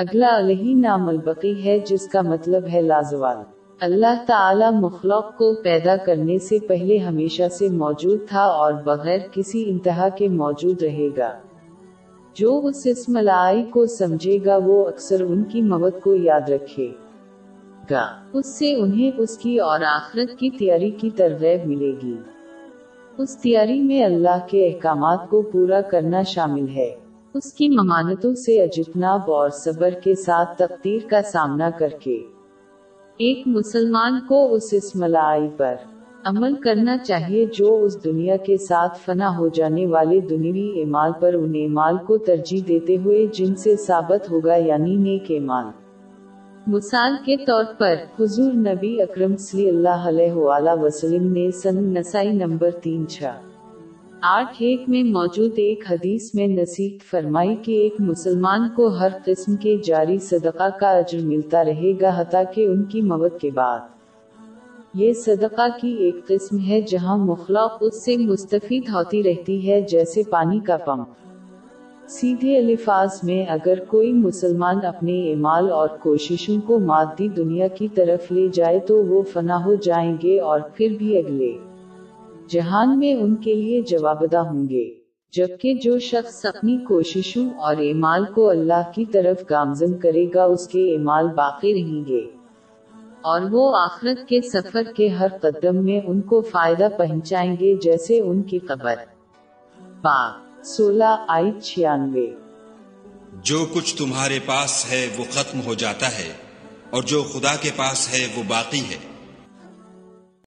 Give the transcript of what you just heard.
اگلا علیہ نام البقی ہے جس کا مطلب ہے لازوال۔ اللہ تعالی مخلوق کو پیدا کرنے سے پہلے ہمیشہ سے موجود تھا اور بغیر کسی انتہا کے موجود رہے گا۔ جو اس اسم لائی کو سمجھے گا وہ اکثر ان کی موت کو یاد رکھے گا۔ اس سے انہیں اس کی اور آخرت کی تیاری کی ترغیب ملے گی۔ اس تیاری میں اللہ کے احکامات کو پورا کرنا شامل ہے۔ اس کی ممانتوں سے اجتناب اور صبر کے ساتھ تقدیر کا سامنا کر کے۔ ایک مسلمان کو اس اسملائی پر عمل کرنا چاہیے جو اس دنیا کے ساتھ فنا ہو جانے والے دنیوی اعمال پر ان اعمال کو ترجیح دیتے ہوئے جن سے ثابت ہوگا یعنی نیک اعمال۔ مثال کے طور پر، حضور نبی اکرم صلی اللہ علیہ وآلہ وسلم نے سن نسائی نمبر تین چھ آٹھ ایک میں موجود ایک حدیث میں نصیحت فرمائی کہ ایک مسلمان کو ہر قسم کے جاری صدقہ کا اجر ملتا رہے گا حتیٰ کہ ان کی موت کے بعد۔ یہ صدقہ کی ایک قسم ہے جہاں مخلوق اس سے مستفید ہوتی رہتی ہے جیسے پانی کا پمپ۔ سیدھے الفاظ میں اگر کوئی مسلمان اپنے اعمال اور کوششوں کو مادی دنیا کی طرف لے جائے تو وہ فنا ہو جائیں گے اور پھر بھی اگلے۔ جہان میں ان کے لیے جوابدہ ہوں گے، جبکہ جو شخص اپنی کوششوں اور اعمال کو اللہ کی طرف گامزن کرے گا، اس کے اعمال باقی رہیں گے۔ اور وہ آخرت کے سفر کے ہر قدم میں ان کو فائدہ پہنچائیں گے، جیسے ان کی قبر۔ با سولہ آئی چھیانوے۔ جو کچھ تمہارے پاس ہے، وہ ختم ہو جاتا ہے، اور جو خدا کے پاس ہے، وہ باقی ہے۔